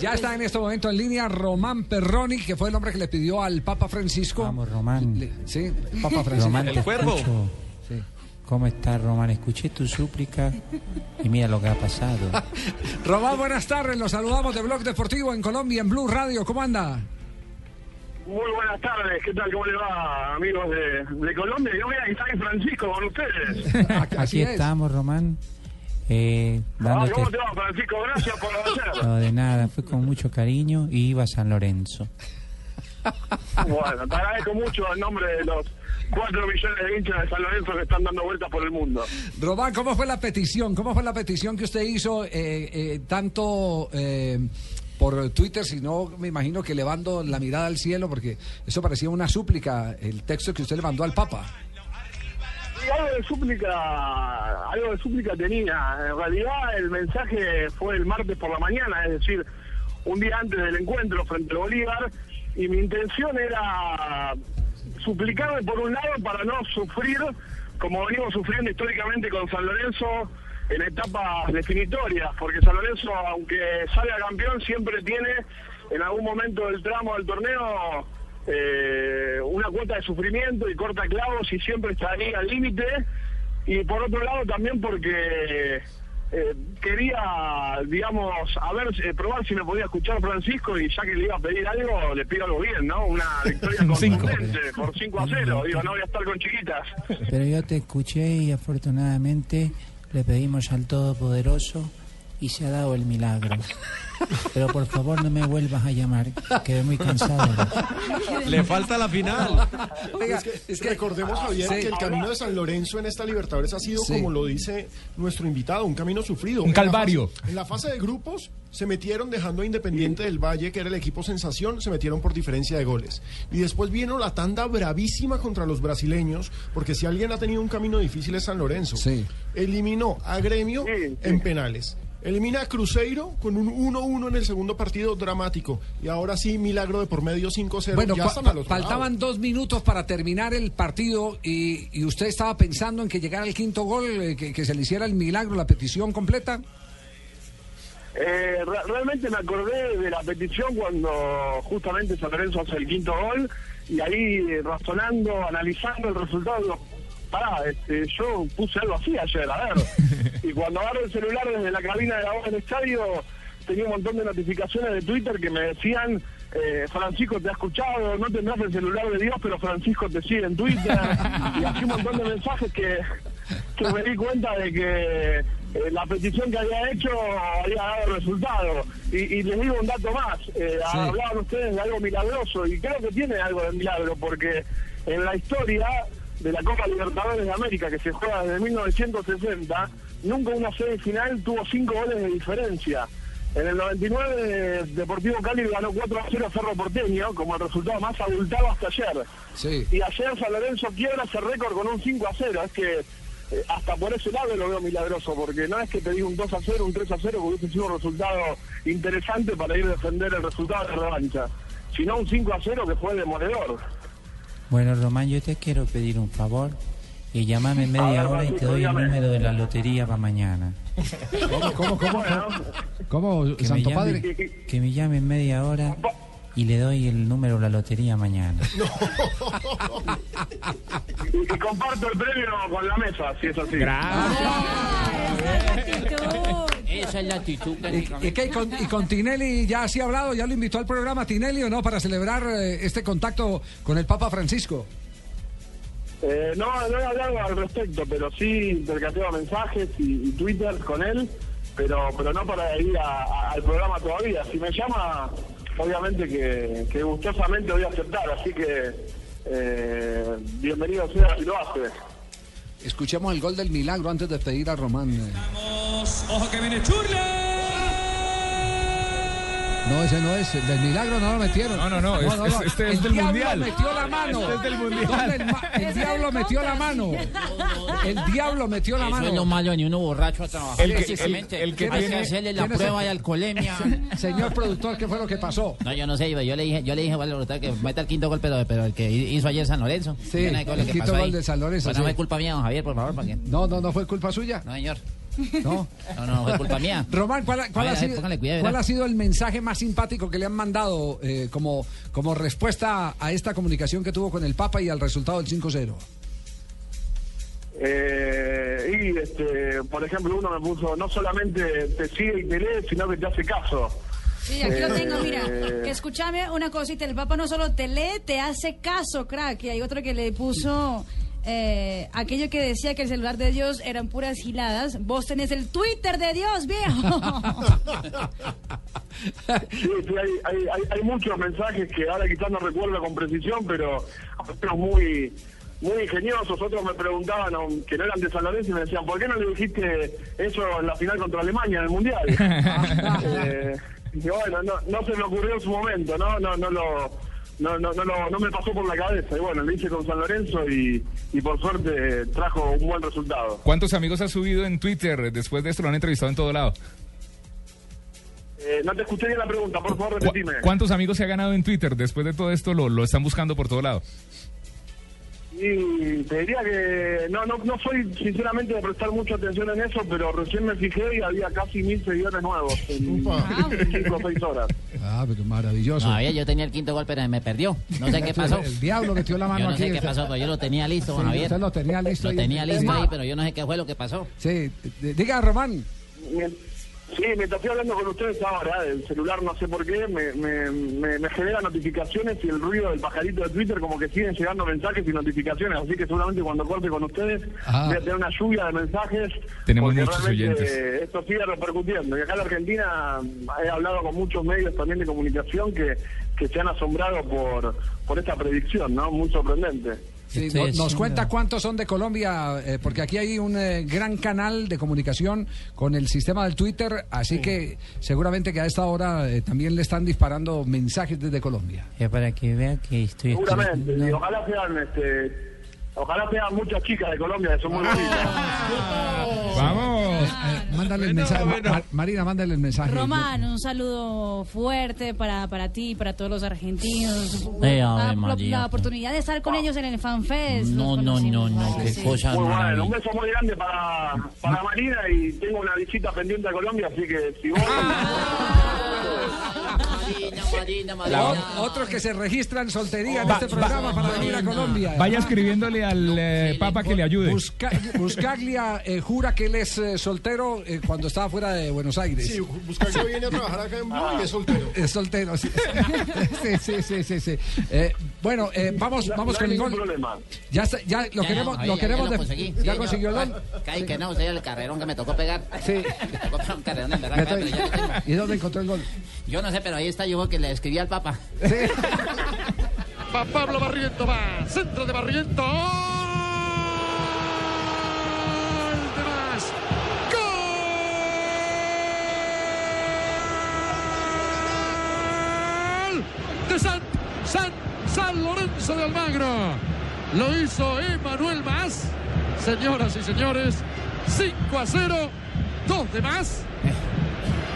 Ya está en este momento en línea Román Perroni, que fue el hombre que le pidió al Papa Francisco. Vamos, Román. Le- sí, Papa Francisco. Román, te escucho. ¿Cómo estás, Román? Escuché tu súplica y mira lo que ha pasado. Román, buenas tardes. Los saludamos de Blog Deportivo en Colombia, en Blue Radio. ¿Cómo anda? Muy buenas tardes, ¿qué tal? ¿Cómo le va, amigos de, de Colombia? Yo voy a San Francisco con ustedes. Así Aquí es. estamos, Román. Eh, Ah, dándote... ¿Cómo te va, Francisco? Gracias por ayer. No, de nada, fue con mucho cariño y iba a San Lorenzo. Bueno, te agradezco mucho en nombre de los 4 millones de hinchas de San Lorenzo que están dando vueltas por el mundo. Román, ¿cómo fue la petición? ¿Cómo fue la petición que usted hizo eh, eh, tanto eh, por Twitter, sino me imagino que elevando la mirada al cielo, porque eso parecía una súplica, el texto que usted le mandó al Papa. Súplica, algo de súplica tenía. En realidad el mensaje fue el martes por la mañana, es decir, un día antes del encuentro frente al Bolívar, y mi intención era suplicarle por un lado para no sufrir como venimos sufriendo históricamente con San Lorenzo en etapas definitorias, porque San Lorenzo, aunque salga campeón, siempre tiene en algún momento del tramo del torneo eh, una cuota de sufrimiento y corta clavos y siempre está ahí al límite. Y por otro lado también porque eh, quería, digamos, a ver, eh, probar si me podía escuchar Francisco y ya que le iba a pedir algo, le pido algo bien, ¿no? Una victoria contundente por 5 a 0. Digo, no voy a estar con chiquitas. Pero yo te escuché y afortunadamente le pedimos al Todopoderoso y se ha dado el milagro. Pero por favor no me vuelvas a llamar, quedé muy cansado. Le falta la final. Oiga, Es que, recordemos, Javier, Sí. que el camino de San Lorenzo en esta Libertadores ha sido, Sí. como lo dice nuestro invitado, un camino sufrido. Un En la calvario. fase- En la fase de grupos se metieron dejando a Independiente del Valle, que era el equipo sensación, se metieron por diferencia de goles. Y después vino la tanda bravísima contra los brasileños, porque si alguien ha tenido un camino difícil es San Lorenzo. Sí. Eliminó a Gremio Sí, sí. en penales. Elimina a Cruzeiro con un 1-1 en el segundo partido dramático. Y ahora sí, milagro de por medio 5-0. Bueno, ya fa- están al otro faltaban lado. dos minutos para terminar el partido y, y usted estaba pensando en que llegara el quinto gol, eh, que, que se le hiciera el milagro, la petición completa. Eh, re- realmente me acordé de la petición cuando justamente San Lorenzo hace el quinto gol y ahí eh, razonando, analizando el resultado, pará, este, yo puse algo así ayer, a ver. y cuando agarro el celular desde la cabina de la voz del estadio, tenía un montón de notificaciones de Twitter que me decían, eh, Francisco te ha escuchado, no tendrás el celular de Dios, pero Francisco te sigue en Twitter. y así un montón de mensajes que, que me di cuenta de que eh, la petición que había hecho había dado resultado. Y, y les digo un dato más, eh, Sí. hablaban ustedes de algo milagroso y creo que tiene algo de milagro porque en la historia de la Copa Libertadores de América que se juega desde 1960, nunca una semifinal tuvo cinco goles de diferencia. En el 99 Deportivo Cali ganó 4 a 0 a Cerro Porteño como el resultado más abultado hasta ayer. Sí. Y ayer San Lorenzo quiebra ese récord con un 5 a 0. Es que eh, hasta por ese lado lo veo milagroso, porque no es que te diga un 2 a 0, un 3 a 0, que hubiese sido un resultado interesante para ir a defender el resultado de la revancha, sino un 5 a 0 que fue demoledor. Bueno, Román, yo te quiero pedir un favor y llamame en media ver, hora y te doy el número de la lotería para mañana. ¿Cómo, cómo, cómo? ¿Cómo, Que me, Santo llame, Padre? que me llame en media hora y le doy el número de la lotería mañana. y, y comparto el premio con la mesa, si es así. Esa es la actitud. ¿Y, y? ¿Y con, y con Tinelli ya se ha hablado? ¿Ya lo invitó al programa Tinelli o no para celebrar eh, este contacto con el Papa Francisco? Eh, no, no he hablado al respecto, pero sí intercambiado mensajes y, y Twitter con él, pero pero no para ir a- a- al programa todavía. Si me llama, obviamente que, que gustosamente voy a aceptar, así que eh, bienvenido sea si lo hace. Escuchemos el gol del milagro antes de pedir a Román. eh. Ojo que viene Churle. No, ese no es. El del milagro no lo metieron. No, no, no, es- es- este es el del diablo Mundial. metió la mano. Este es del Mundial. ¿Dónde el, ma- el diablo metió la mano. El diablo metió la Eso es lo mano. malo ni uno borracho a trabajar. El que- precisamente. el- el que Hay tiene- hacerle la prueba de alcoholemia. Señor productor, ¿qué fue lo que pasó? No, yo no sé, yo le dije, yo le dije al brutal que meta el quinto gol, pero, pero el que hizo ayer San Lorenzo. Sí, no el que quinto gol de San Lorenzo, Pues no fue culpa mía, don Javier, por favor, ¿para qué? No, no, no fue culpa suya. No, señor. No. No, fue culpa mía. Román, ¿cuál, ha, ver, sido, cuidado, cuál ha sido el mensaje más simpático que le han mandado eh, como, como respuesta a esta comunicación que tuvo con el Papa y al resultado del 5-0? Eh, y, este, por ejemplo, uno me puso, no solamente te sigue y te lee, sino que te hace caso. Sí, aquí lo tengo, mira. Eh, Que escúchame una cosita, el Papa no solo te lee, te hace caso, crack. Y hay otro que le puso eh, aquello que decía que el celular de Dios eran puras giladas. Vos tenés el Twitter de Dios, viejo. Sí, sí, hay, hay, hay, hay muchos mensajes que ahora quizás no recuerdo con precisión, pero otros muy muy ingeniosos. Otros me preguntaban, que no eran de San Lorenzo, y me decían, ¿por qué no le dijiste eso en la final contra Alemania en el Mundial? Eh, y bueno, no, no se me ocurrió en su momento, ¿no? No, no lo... No, no, no, no me pasó por la cabeza y bueno, lo hice con San Lorenzo y, y por suerte eh, trajo un buen resultado. ¿Cuántos amigos ha subido en Twitter? Después de esto lo han entrevistado en todo lado. Eh, no te escuché bien la pregunta, por favor, ¿Cu- repetime. ¿Cuántos amigos se ha ganado en Twitter? Después de todo esto lo, lo están buscando por todo lado. Y te diría que no, no, no soy sinceramente de prestar mucha atención en eso, pero recién me fijé y había casi mil seguidores nuevos en cinco o seis horas. Ah, pero maravilloso. No, yo tenía el quinto gol, pero me perdió. No sé qué pasó. El diablo metió la mano Yo no aquí. sé qué pasó, pero yo lo tenía listo, Sí, Javier. usted lo tenía listo Lo ahí. tenía listo ahí, pero yo no sé qué fue lo que pasó. Sí, diga Román. Mien- Sí, mientras estoy hablando con ustedes ahora, el celular no sé por qué, me, me, me, me genera notificaciones y el ruido del pajarito de Twitter como que siguen llegando mensajes y notificaciones, así que seguramente cuando corte con ustedes Ah. voy a tener una lluvia de mensajes. Tenemos muchos oyentes. eh, Esto sigue repercutiendo y acá en la Argentina he hablado con muchos medios también de comunicación que, que se han asombrado por, por esta predicción, ¿no? Muy sorprendente. Sí, nos haciendo- cuenta cuántos son de Colombia, eh, porque aquí hay un eh, gran canal de comunicación con el sistema del Twitter, así que seguramente que a esta hora eh, también le están disparando mensajes desde Colombia. Ya para que vea que estoy Seguramente, y ojalá sean, este, ojalá sean muchas chicas de Colombia que son muy bonitas. ¡Vamos! Eh, mándale el mensaje. Ma- Ma- Marina, mándale el mensaje. Román, un saludo fuerte para, para ti y para todos los argentinos. Eh, la, Ave la- María. la oportunidad de estar con ellos en el FanFest. No, no, no, no, qué Sí. cosa Muy bueno, un beso muy grande para, para Marina y tengo una visita pendiente a Colombia, así que si vos... Marina, Marina, O- Marina. otros que se registran soltería en Va- este va- programa para venir a Colombia. Vaya escribiéndole al eh, Papa que le ayude. Busca- Buscaglia eh, jura que él es eh, soltero eh, cuando estaba fuera de Buenos Aires. Sí, Buscaglia viene a trabajar acá en Blue y es soltero. Es soltero, sí. sí, sí, sí, sí, sí. Eh, bueno, eh, vamos, vamos no con el ningún gol. problema. Ya, está- ya lo Ya, queremos, lo ya, queremos ya lo conseguí. ya Sí, consiguió el gol. Que no, usted el carrerón que me tocó pegar. Sí. Me tocó pegar un carrerón de Ya verdad. ¿Y dónde encontró el gol? Yo no sé, pero ahí está yo que le escribí al Papa. Va Pablo Barriento, va. Centro de Barriento. ¡Gol de más! ¡Gol! De San, San, San Lorenzo de Almagro. Lo hizo Emanuel Más. Señoras y señores, 5 a 0. Dos de más.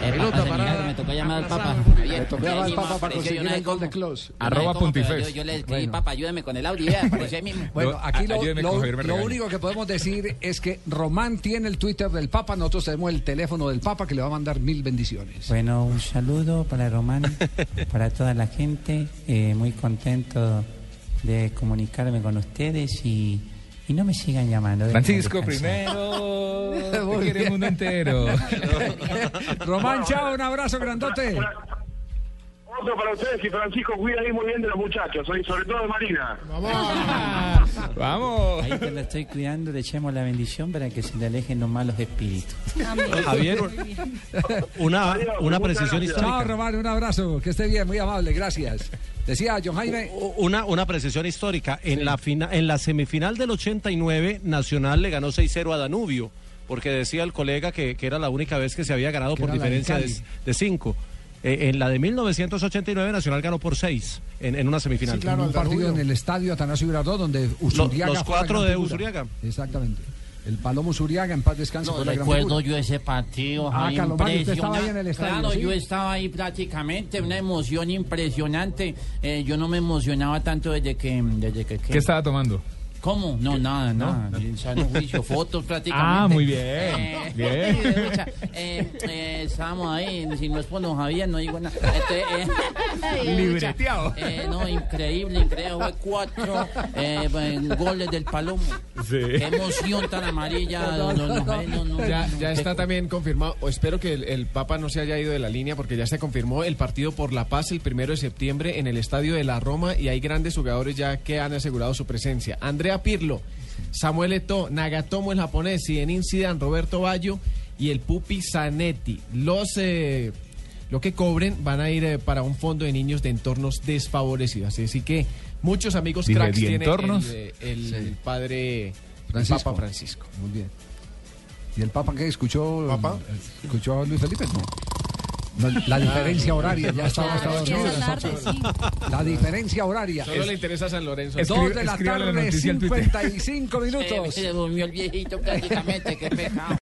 El Pelota milagro, me tocó llamar al Papa. Le tocó llamar al Papa para conseguir el gol de. Close. Arroba Pontifex. Yo, yo le escribí, Bueno. Papa, ayúdame con el audio. apareció ahí mismo. Bueno, aquí lo, lo- me único que podemos decir es que Román tiene el Twitter del Papa, nosotros tenemos el teléfono del Papa que le va a mandar mil bendiciones. Bueno, un saludo para Román, para toda la gente. eh, muy contento de comunicarme con ustedes y, y no me sigan llamando. Francisco primero. Te quiere el mundo entero. Román, chao, un abrazo grandote. Otro para ustedes y Francisco cuida ahí muy bien de los muchachos, y sobre todo de Marina. Vamos. Ahí te la estoy cuidando, le echemos la bendición para que se le alejen los malos espíritus. Javier, una, una precisión gracias. Chao, histórica. Román, un abrazo. Que esté bien, muy amable, gracias. Decía John Jaime. Una, una precisión histórica. En, la fina- en la semifinal del 89, Nacional le ganó 6-0 a Danubio, porque decía el colega que, que era la única vez que se había ganado Que por diferencia de, Cali. de cinco. Eh, en la de 1989 Nacional ganó por 6 en, en una semifinal. un partido en el estadio Atanasio Girardot donde Usuriaga los fue la cuatro de. Usuriaga. Exactamente. El Palomo Usuriaga en paz descanse No recuerdo yo ese partido. Ah, usted estaba ahí en el estadio, Claro, ¿sí? yo estaba ahí prácticamente, una emoción impresionante. Eh, yo no me emocionaba tanto desde que... Desde que ¿Qué estaba tomando? ¿Cómo? No, nada, nada. En sano juicio, fotos prácticamente. Ah, muy bien. Eh, Bien. escucha, eh, eh, estábamos ahí, si no es por don Javier, no digo nada. Este, eh, Libreteado. eh, no, increíble, increíble. Fue cuatro eh, goles del Palomo. Qué emoción tan amarilla. don- don Javier, no, no, Ya, no. ya está también confirmado, o espero que el, el Papa no se haya ido de la línea porque ya se confirmó el partido por la paz el primero de septiembre en el estadio de la Roma y hay grandes jugadores ya que han asegurado su presencia. Andrea Pirlo, Samuel Eto'o, Nagatomo el japonés, Zinedine Zidane, Roberto Baggio y el Pupi Zanetti. Los eh, lo que cobren van a ir eh, para un fondo de niños de entornos desfavorecidos. Así que muchos amigos Dije, cracks ¿de tiene entornos? el, eh, el Sí. padre el Francisco. Papa Francisco. Muy bien. ¿Y el Papa qué escuchó? ¿Papa? ¿Escuchó a Luis Felipe? No. No, la diferencia horaria, ya estaba, Claro, dormido. La diferencia horaria. Solo le interesa San Lorenzo. Es- Dos Escribe- de la la tarde, Twitter. 55 Eh, minutos. se durmió el viejito prácticamente, qué pecado.